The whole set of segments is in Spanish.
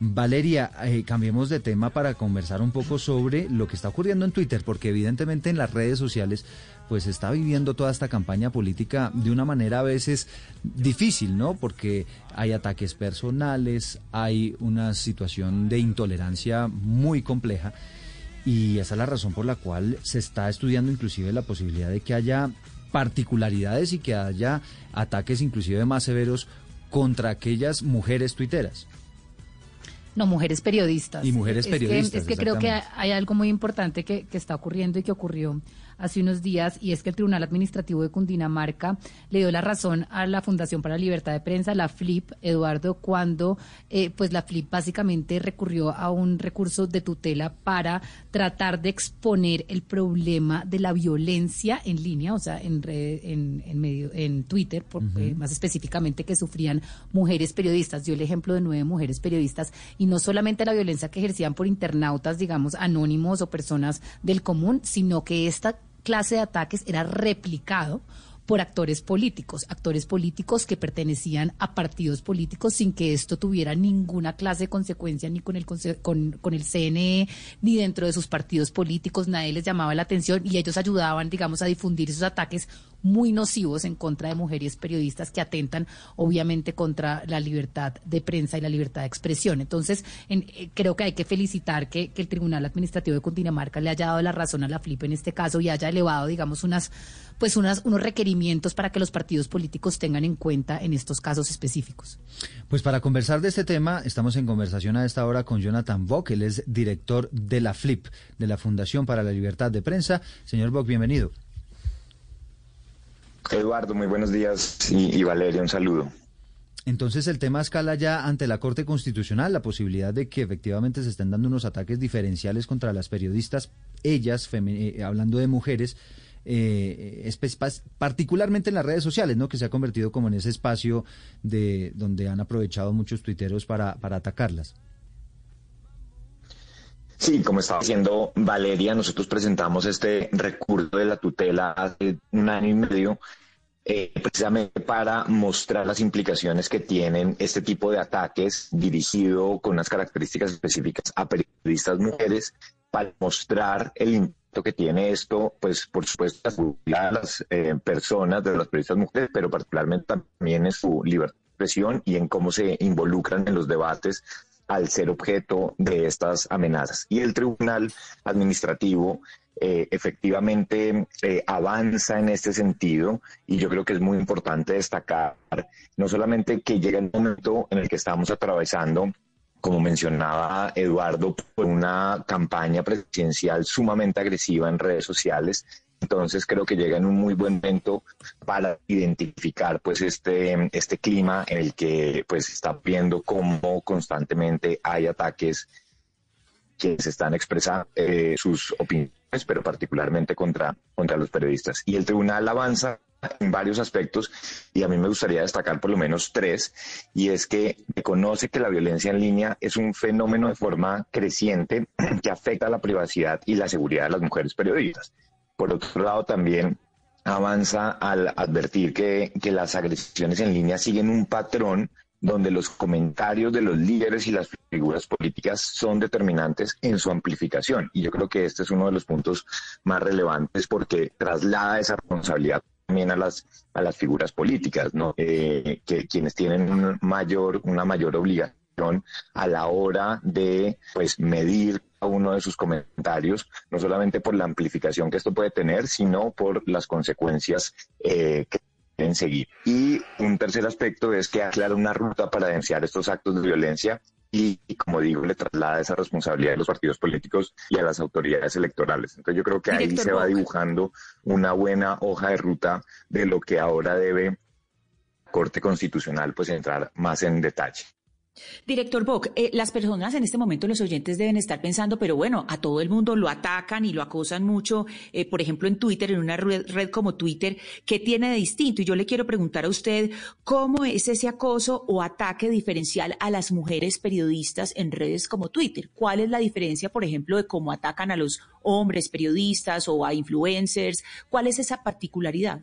Valeria, eh, cambiemos de tema para conversar un poco sobre lo que está ocurriendo en Twitter, porque evidentemente en las redes sociales pues está viviendo toda esta campaña política de una manera a veces difícil, ¿no? Porque hay ataques personales, hay una situación de intolerancia muy compleja y esa es la razón por la cual se está estudiando inclusive la posibilidad de que haya particularidades y que haya ataques inclusive más severos contra aquellas mujeres tuiteras. No, mujeres periodistas. Y mujeres Es que- periodistas, Es que, creo que hay algo muy importante que, que está ocurriendo y que ocurrió hace unos días, y es que el Tribunal Administrativo de Cundinamarca le dio la razón a la Fundación para la Libertad de Prensa, la FLIP, Eduardo, cuando eh, pues la FLIP básicamente recurrió a un recurso de tutela para tratar de exponer el problema de la violencia en línea, o sea, en, red- en, en medio, en Twitter, por- eh, más específicamente que sufrían mujeres periodistas. Dio el ejemplo de nueve mujeres periodistas y no solamente la violencia que ejercían por internautas, digamos, anónimos o personas del común, sino que esta clase de ataques era replicado por actores políticos, actores políticos que pertenecían a partidos políticos sin que esto tuviera ninguna clase de consecuencia ni con el con, con el CNE ni dentro de sus partidos políticos, nadie les llamaba la atención y ellos ayudaban, digamos, a difundir esos ataques muy nocivos en contra de mujeres periodistas que atentan obviamente contra la libertad de prensa y la libertad de expresión. Entonces, en- eh, creo que hay que felicitar que, que el Tribunal Administrativo de Cundinamarca le haya dado la razón a la FLIP en este caso y haya elevado, digamos, unas pues unas, unos requerimientos para que los partidos políticos tengan en cuenta en estos casos específicos. Pues para conversar de este tema, estamos en conversación a esta hora con Jonathan Bock, él es director de la FLIP, de la Fundación para la Libertad de Prensa. Señor Bock, bienvenido. Eduardo, muy buenos días y, Valeria, un saludo. Entonces el tema escala ya ante la Corte Constitucional, la posibilidad de que efectivamente se estén dando unos ataques diferenciales contra las periodistas, ellas, femi- eh, hablando de mujeres, eh, particularmente en las redes sociales, ¿no? Que se ha convertido como en ese espacio de donde han aprovechado muchos tuiteros para, para atacarlas. Sí, como estaba diciendo Valeria, nosotros presentamos este recurso de la tutela hace un año y medio eh, precisamente para mostrar las implicaciones que tienen este tipo de ataques dirigido con unas características específicas a periodistas mujeres, para mostrar el impacto que tiene esto, pues por supuesto, de las eh, personas, de las periodistas mujeres, pero particularmente también en su libertad de expresión y en cómo se involucran en los debates al ser objeto de estas amenazas. Y el Tribunal Administrativo eh, efectivamente eh, avanza en este sentido y yo creo que es muy importante destacar no solamente que llega el momento en el que estamos atravesando como mencionaba Eduardo, por una campaña presidencial sumamente agresiva en redes sociales. Entonces creo que llega en un muy buen momento para identificar pues este, este clima en el que pues está viendo cómo constantemente hay ataques que se están expresando eh, sus opiniones, pero particularmente contra, contra los periodistas. Y el tribunal avanza en varios aspectos y a mí me gustaría destacar por lo menos tres, y es que reconoce que la violencia en línea es un fenómeno de forma creciente que afecta a la privacidad y la seguridad de las mujeres periodistas. Por otro lado, también avanza al advertir que, las agresiones en línea siguen un patrón donde los comentarios de los líderes y las figuras políticas son determinantes en su amplificación. Y yo creo que este es uno de los puntos más relevantes porque traslada esa responsabilidad también a las a las figuras políticas, ¿no? Eh, que quienes tienen un mayor una mayor obligación a la hora de pues medir uno de sus comentarios, no solamente por la amplificación que esto puede tener, sino por las consecuencias eh, que deben seguir. Y un tercer aspecto es que aclara una ruta para denunciar estos actos de violencia y, y, como digo, le traslada esa responsabilidad a los partidos políticos y a las autoridades electorales. Entonces yo creo que ahí Director se va dibujando una buena hoja de ruta de lo que ahora debe Corte Constitucional pues entrar más en detalle. Director Bock, eh, las personas en este momento, los oyentes deben estar pensando, pero bueno, a todo el mundo lo atacan y lo acosan mucho, eh, por ejemplo, en Twitter, en una red, red, como Twitter, ¿qué tiene de distinto? Y yo le quiero preguntar a usted, ¿cómo es ese acoso o ataque diferencial a las mujeres periodistas en redes como Twitter? ¿Cuál es la diferencia, por ejemplo, de cómo atacan a los hombres periodistas o a influencers? ¿Cuál es esa particularidad?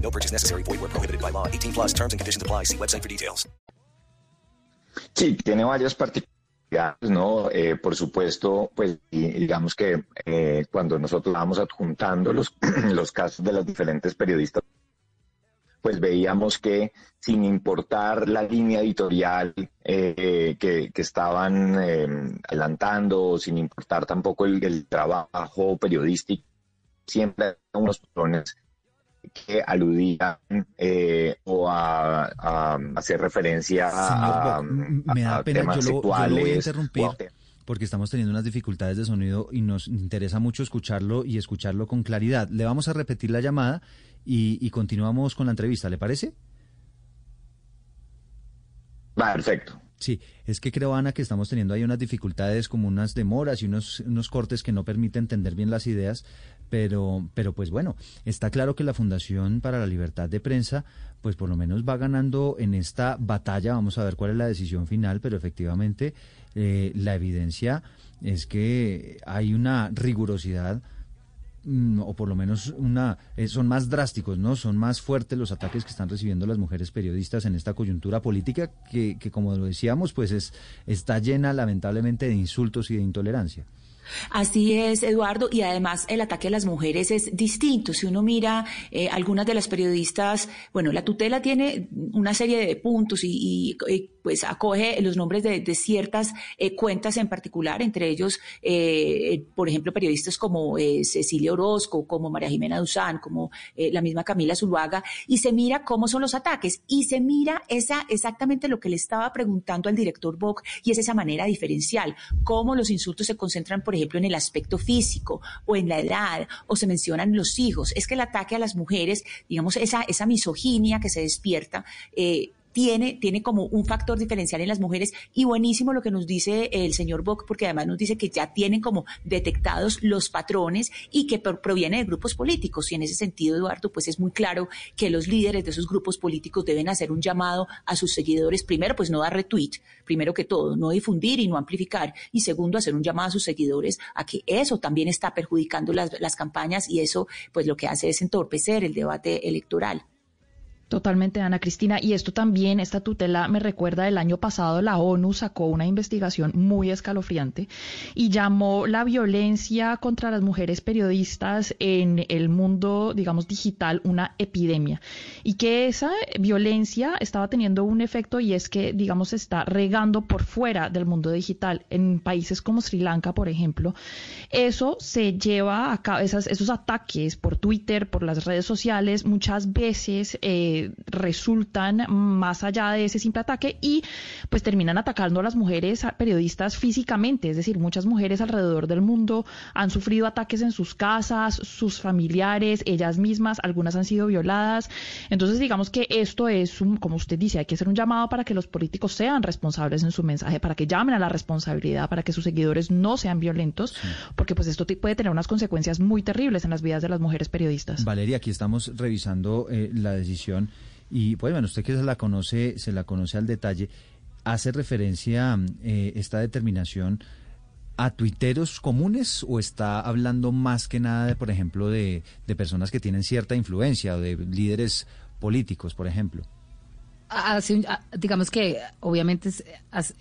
No purchase necessary. Void where prohibited by law. 18 plus terms and conditions apply. See website for details. Sí, tiene varias particularidades, ¿no? Eh, por supuesto, pues digamos que eh, cuando nosotros vamos adjuntando los, los casos de las diferentes periodistas, pues veíamos que sin importar la línea editorial eh, que, que, estaban eh, adelantando, sin importar tampoco el, el trabajo periodístico, siempre hay unos patrones que aludían eh, o a, a, hacer referencia a, me da a pena, temas yo lo, yo lo voy a sexuales. interrumpir o a- porque estamos teniendo unas dificultades de sonido y nos interesa mucho escucharlo y escucharlo con claridad. Le vamos a repetir la llamada y, y continuamos con la entrevista, ¿le parece? Perfecto. Sí, es que creo, Ana, que estamos teniendo ahí unas dificultades como unas demoras y unos, unos cortes que no permiten entender bien las ideas, pero, pero pues bueno, está claro que la Fundación para la Libertad de Prensa, pues por lo menos va ganando en esta batalla, vamos a ver cuál es la decisión final, pero efectivamente eh, la evidencia es que hay una rigurosidad o por lo menos una eh, son más drásticos, ¿no? Son más fuertes los ataques que están recibiendo las mujeres periodistas en esta coyuntura política que, que como lo decíamos, pues es está llena lamentablemente de insultos y de intolerancia. Así es, Eduardo, y además el ataque a las mujeres es distinto. Si uno mira eh, algunas de las periodistas, bueno, la tutela tiene una serie de puntos y, y, y pues acoge los nombres de, ciertas eh, cuentas en particular, entre ellos, eh, por ejemplo, periodistas como eh, Cecilia Orozco, como María Jimena Duzán, como eh, la misma Camila Zuluaga, y se mira cómo son los ataques y se mira esa exactamente lo que le estaba preguntando al director Bock y es esa manera diferencial, cómo los insultos se concentran, por ejemplo, en el aspecto físico o en la edad, o se mencionan los hijos. Es que el ataque a las mujeres, digamos, esa, esa misoginia que se despierta, eh, tiene, tiene como un factor diferencial en las mujeres y buenísimo lo que nos dice el señor Bock, porque además nos dice que ya tienen como detectados los patrones y que pro- proviene de grupos políticos. Y en ese sentido, Eduardo, pues es muy claro que los líderes de esos grupos políticos deben hacer un llamado a sus seguidores, primero, pues no dar retweet, primero que todo, no difundir y no amplificar, y segundo, hacer un llamado a sus seguidores a que eso también está perjudicando las, las campañas y eso pues lo que hace es entorpecer el debate electoral. Totalmente, Ana Cristina. Y esto también, esta tutela me recuerda el año pasado la ONU sacó una investigación muy escalofriante y llamó la violencia contra las mujeres periodistas en el mundo, digamos, digital una epidemia. Y que esa violencia estaba teniendo un efecto y es que, digamos, se está regando por fuera del mundo digital. En países como Sri Lanka, por ejemplo, eso se lleva a cabo, esas, esos ataques por Twitter, por las redes sociales, muchas veces eh, resultan más allá de ese simple ataque y pues terminan atacando a las mujeres a- periodistas físicamente, es decir, muchas mujeres alrededor del mundo han sufrido ataques en sus casas, sus familiares, ellas mismas, algunas han sido violadas. Entonces, digamos que esto es, un, como usted dice, hay que hacer un llamado para que los políticos sean responsables en su mensaje, para que llamen a la responsabilidad, para que sus seguidores no sean violentos, porque pues esto te- puede tener unas consecuencias muy terribles en las vidas de las mujeres periodistas. Valeria, aquí estamos revisando eh, la decisión y pues bueno, usted que se la conoce, se la conoce al detalle, hace referencia eh, esta determinación a tuiteros comunes o está hablando más que nada de, por ejemplo, de, de personas que tienen cierta influencia o de líderes políticos, por ejemplo. Hace ah, digamos que obviamente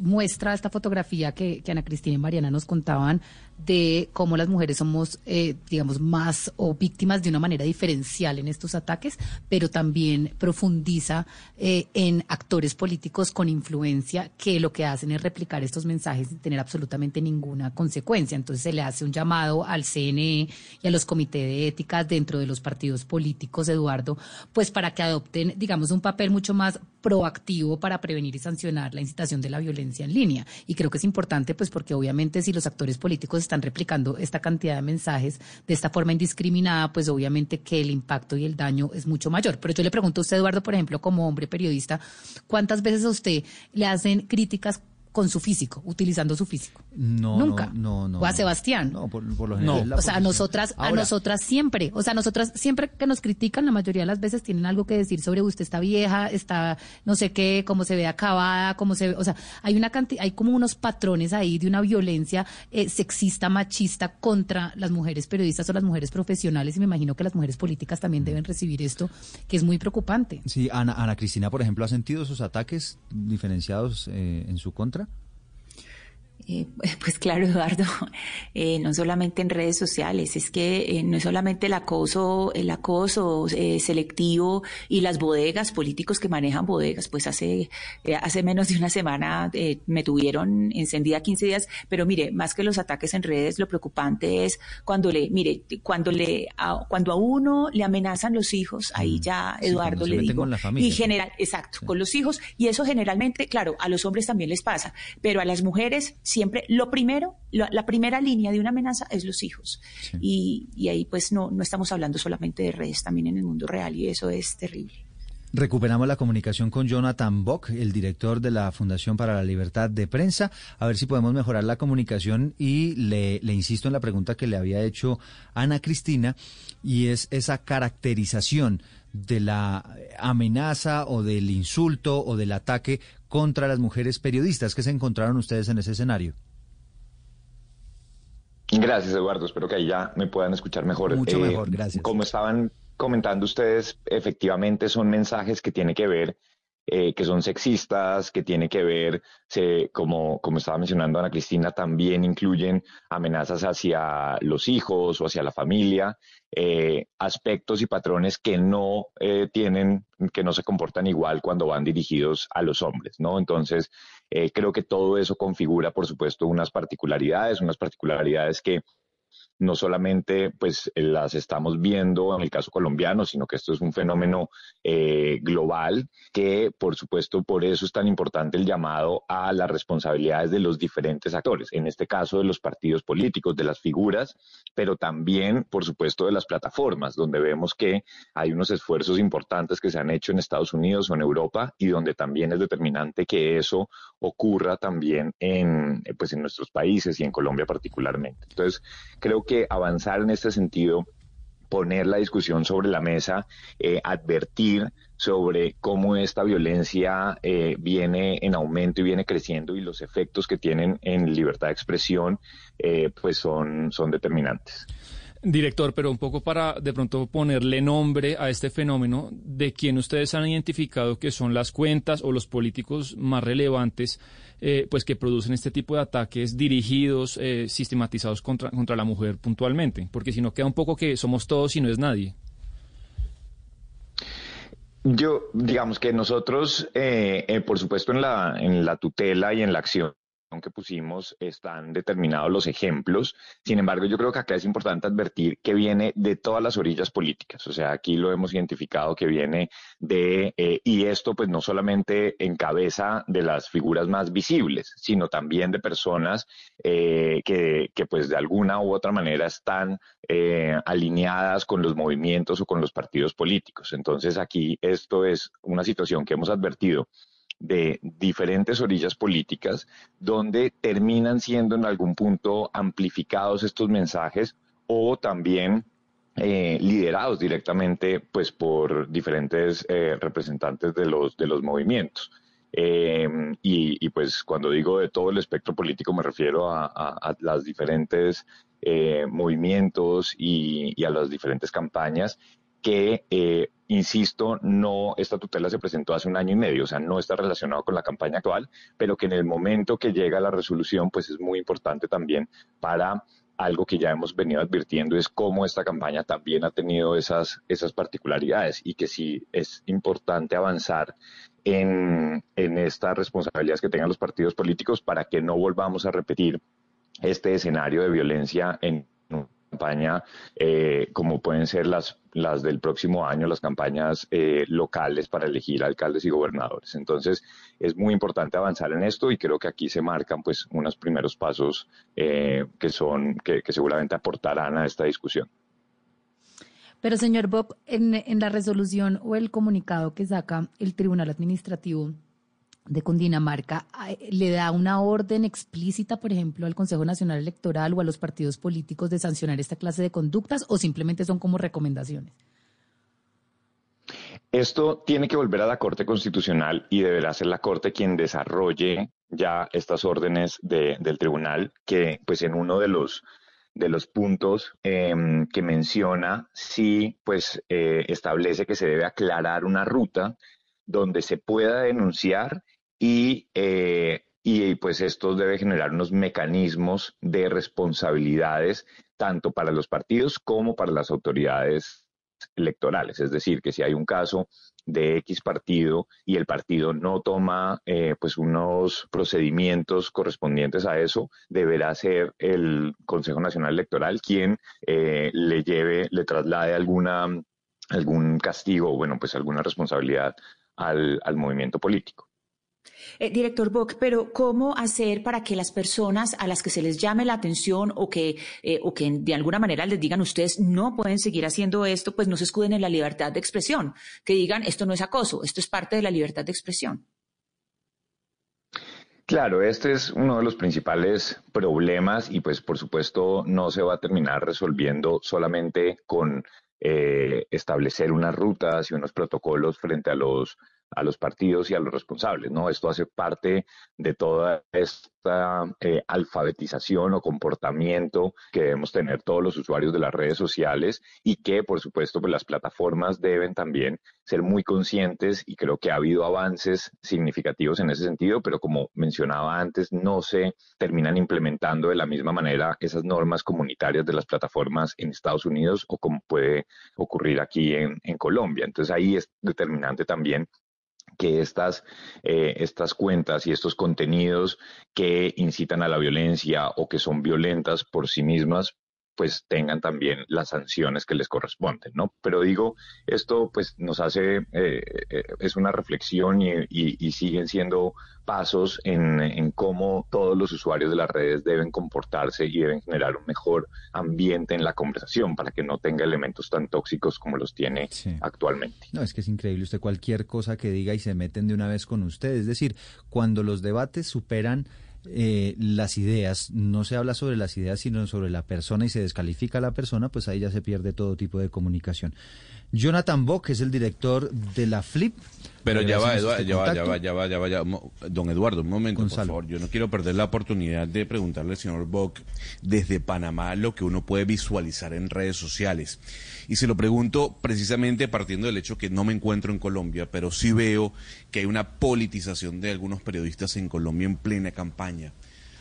muestra esta fotografía que, que Ana Cristina y Mariana nos contaban de cómo las mujeres somos, eh, digamos, más o víctimas de una manera diferencial en estos ataques, pero también profundiza eh, en actores políticos con influencia que lo que hacen es replicar estos mensajes sin tener absolutamente ninguna consecuencia. Entonces se le hace un llamado al CNE y a los comités de ética dentro de los partidos políticos, Eduardo, pues para que adopten, digamos, un papel mucho más proactivo para prevenir y sancionar la incitación de la violencia en línea. Y creo que es importante, pues porque obviamente si los actores políticos están replicando esta cantidad de mensajes de esta forma indiscriminada, pues obviamente que el impacto y el daño es mucho mayor. Pero yo le pregunto a usted, Eduardo, por ejemplo, como hombre periodista, ¿cuántas veces a usted le hacen críticas con su físico, utilizando su físico. No, Nunca. No, no. O a Sebastián. No, por, lo general. No. O sea, a nosotras, a nosotras siempre. O sea, nosotras siempre que nos critican, la mayoría de las veces tienen algo que decir sobre usted está vieja, está no sé qué, cómo se ve acabada, cómo se ve. O sea, hay una cantidad, hay como unos patrones ahí de una violencia eh, sexista, machista contra las mujeres periodistas o las mujeres profesionales. Y me imagino que las mujeres políticas también deben recibir esto, que es muy preocupante. Sí, Ana, Ana Cristina, por ejemplo, ¿ha sentido esos ataques diferenciados eh, en su contra? Eh, pues claro, Eduardo, eh, no solamente en redes sociales, es que eh, no es solamente el acoso, el acoso selectivo y las bodegas, políticos que manejan bodegas, pues hace, hace menos de una semana me tuvieron encendida 15 días, pero mire, más que los ataques en redes, lo preocupante es cuando le, mire, cuando le, a, cuando a uno le amenazan los hijos, ahí mm. ya Eduardo le digo, y general, exacto, con los hijos, y eso generalmente, claro, a los hombres también les pasa, pero a las mujeres siempre lo primero, la primera línea de una amenaza es los hijos. Y, y, ahí pues no, no estamos hablando solamente de redes, también en el mundo real y eso es terrible. Recuperamos la comunicación con Jonathan Bock, el director de la Fundación para la Libertad de Prensa, a ver si podemos mejorar la comunicación y le, le insisto en la pregunta que le había hecho Ana Cristina y es esa caracterización de la amenaza o del insulto o del ataque contra las mujeres periodistas que se encontraron ustedes en ese escenario. Gracias, Eduardo. Espero que ahí ya me puedan escuchar mejor. Mucho eh, mejor, gracias. Como estaban comentando ustedes, efectivamente son mensajes que tienen que ver eh, que son sexistas, que tiene que ver, como, como estaba mencionando Ana Cristina, también incluyen amenazas hacia los hijos o hacia la familia, eh, aspectos y patrones que no eh, tienen, que no se comportan igual cuando van dirigidos a los hombres, ¿no? Entonces, creo que todo eso configura, por supuesto, unas particularidades, unas particularidades que no solamente pues las estamos viendo en el caso colombiano, sino que esto es un fenómeno eh, global que por supuesto por eso es tan importante el llamado a las responsabilidades de los diferentes actores, en este caso de los partidos políticos, de las figuras, pero también por supuesto de las plataformas, donde vemos que hay unos esfuerzos importantes que se han hecho en Estados Unidos o en Europa y donde también es determinante que eso ocurra también en, pues, en nuestros países y en Colombia particularmente. Entonces, creo que avanzar en este sentido poner la discusión sobre la mesa, eh, advertir sobre cómo esta violencia eh, viene en aumento y viene creciendo y los efectos que tienen en libertad de expresión, eh, pues son, son determinantes. Director, pero un poco para de pronto ponerle nombre a este fenómeno, de quién ustedes han identificado que son las cuentas o los políticos más relevantes eh, pues que producen este tipo de ataques dirigidos, eh, sistematizados contra, contra la mujer puntualmente, porque si no queda un poco que somos todos y no es nadie. Yo, digamos que nosotros, eh, por supuesto, en la, en la tutela y en la acción que pusimos están determinados los ejemplos. Sin embargo, yo creo que acá es importante advertir que viene de todas las orillas políticas. O sea, aquí lo hemos identificado que viene de, eh, y esto pues no solamente en cabeza de las figuras más visibles, sino también de personas eh, que, que, pues de alguna u otra manera están eh, alineadas con los movimientos o con los partidos políticos. Entonces aquí esto es una situación que hemos advertido de diferentes orillas políticas donde terminan siendo en algún punto amplificados estos mensajes o también eh, liderados directamente pues por diferentes eh, representantes de los de los movimientos. Em, y, pues cuando digo de todo el espectro político me refiero a, a, las diferentes eh, movimientos y, y, a las diferentes campañas que, insisto, no, esta tutela se presentó hace un año y medio, o sea, no está relacionado con la campaña actual, pero que en el momento que llega la resolución, pues es muy importante también para algo que ya hemos venido advirtiendo es cómo esta campaña también ha tenido esas, esas particularidades y que sí es importante avanzar en, en estas responsabilidades que tengan los partidos políticos para que no volvamos a repetir este escenario de violencia en campaña, eh, como pueden ser las, las del próximo año, las campañas eh, locales para elegir alcaldes y gobernadores. Entonces, es muy importante avanzar en esto y creo que aquí se marcan pues unos primeros pasos eh, que son, que, que seguramente aportarán a esta discusión. Pero, señor Bob, en, en la resolución o el comunicado que saca el Tribunal Administrativo de Cundinamarca le da una orden explícita, por ejemplo, al Consejo Nacional Electoral o a los partidos políticos de sancionar esta clase de conductas o simplemente son como recomendaciones? Esto tiene que volver a la Corte Constitucional y deberá ser la Corte quien desarrolle ya estas órdenes del tribunal, que pues en uno de los de los puntos em, que menciona, sí, pues eh, establece que se debe aclarar una ruta donde se pueda denunciar y, eh, y pues esto debe generar unos mecanismos de responsabilidades tanto para los partidos como para las autoridades electorales. Es decir, que si hay un caso de X partido y el partido no toma eh, pues unos procedimientos correspondientes a eso, deberá ser el Consejo Nacional Electoral quien eh, le lleve, le traslade alguna algún castigo, bueno, pues alguna responsabilidad al, al movimiento político. Eh, director Bock, pero ¿cómo hacer para que las personas a las que se les llame la atención o que, eh, o que de alguna manera les digan ustedes no pueden seguir haciendo esto, pues no se escuden en la libertad de expresión? Que digan esto no es acoso, esto es parte de la libertad de expresión. Claro, este es uno de los principales problemas y pues por supuesto no se va a terminar resolviendo solamente con eh, establecer unas rutas y unos protocolos frente a los a los partidos y a los responsables, ¿no? Esto hace parte de toda esta eh, alfabetización o comportamiento que debemos tener todos los usuarios de las redes sociales y que, por supuesto, pues las plataformas deben también ser muy conscientes y creo que ha habido avances significativos en ese sentido, pero como mencionaba antes, no se terminan implementando de la misma manera esas normas comunitarias de las plataformas en Estados Unidos o como puede ocurrir aquí en, en Colombia. Entonces ahí es determinante también que estas, eh, estas cuentas y estos contenidos que incitan a la violencia o que son violentas por sí mismas, pues tengan también las sanciones que les corresponden, ¿no? Pero digo, esto pues nos hace, eh, eh, es una reflexión y, siguen siendo pasos en, en, cómo todos los usuarios de las redes deben comportarse y deben generar un mejor ambiente en la conversación para que no tenga elementos tan tóxicos como los tiene actualmente. No, es que es increíble usted cualquier cosa que diga y se meten de una vez con usted. Es decir, cuando los debates superan eh, las ideas, no se habla sobre las ideas, sino sobre la persona y se descalifica a la persona, pues ahí ya se pierde todo tipo de comunicación. Jonathan Bock es el director de la Flip. Pero ya va, Eduardo, ya va, ya va, ya va, ya va, ya Don Eduardo, un momento, por favor. Yo no quiero perder la oportunidad de preguntarle al señor Bock desde Panamá lo que uno puede visualizar en redes sociales. Y se lo pregunto precisamente partiendo del hecho que no me encuentro en Colombia, pero sí veo que hay una politización de algunos periodistas en Colombia en plena campaña.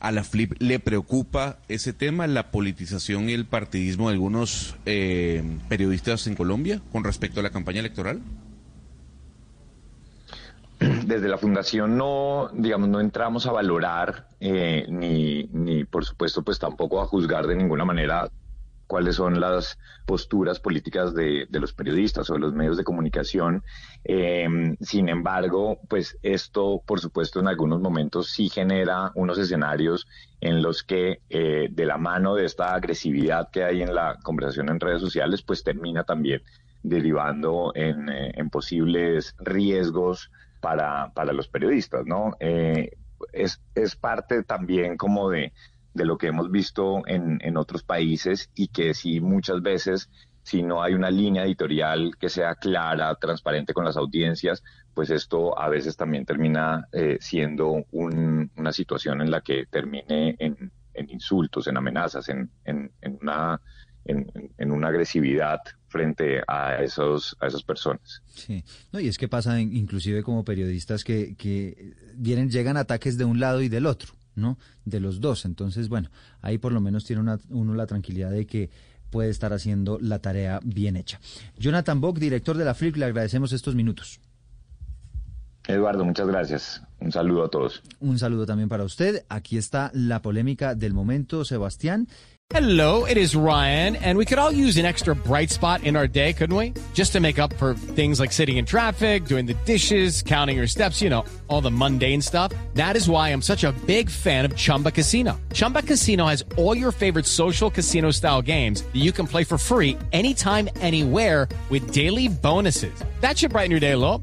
¿A la FLIP le preocupa ese tema, la politización y el partidismo de algunos eh, periodistas en Colombia con respecto a la campaña electoral? Desde la fundación no, digamos, no entramos a valorar eh, ni, ni, por supuesto, pues tampoco a juzgar de ninguna manera cuáles son las posturas políticas de, los periodistas o de los medios de comunicación. Eh, sin embargo, pues esto, por supuesto, en algunos momentos sí genera unos escenarios en los que eh, de la mano de esta agresividad que hay en la conversación en redes sociales, pues termina también derivando en, eh, posibles riesgos para, para, los periodistas, ¿no? es, es parte también como de, de lo que hemos visto en, en otros países y que sí muchas veces si no hay una línea editorial que sea clara, transparente con las audiencias, pues esto a veces también termina eh, siendo una situación en la que termine en, insultos, en amenazas, en, en, una, en, una agresividad frente a esos a esas personas. Sí, no, y es que pasa inclusive como periodistas que, que vienen, llegan ataques de un lado y del otro ¿no? De los dos. Entonces, bueno, ahí por lo menos tiene uno la tranquilidad de que puede estar haciendo la tarea bien hecha. Jonathan Bock, director de la Flip, le agradecemos estos minutos. Eduardo, muchas gracias. Un saludo a todos. Un saludo también para usted. Aquí está la polémica del momento, Sebastián. Hello, it is Ryan, and we could all use an extra bright spot in our day, couldn't we? Just to make up for things like sitting in traffic, doing the dishes, counting your steps, you know, all the mundane stuff. That is why I'm such a big fan of Chumba Casino. Chumba Casino has all your favorite social casino style games that you can play for free anytime, anywhere with daily bonuses. That should brighten your day a little.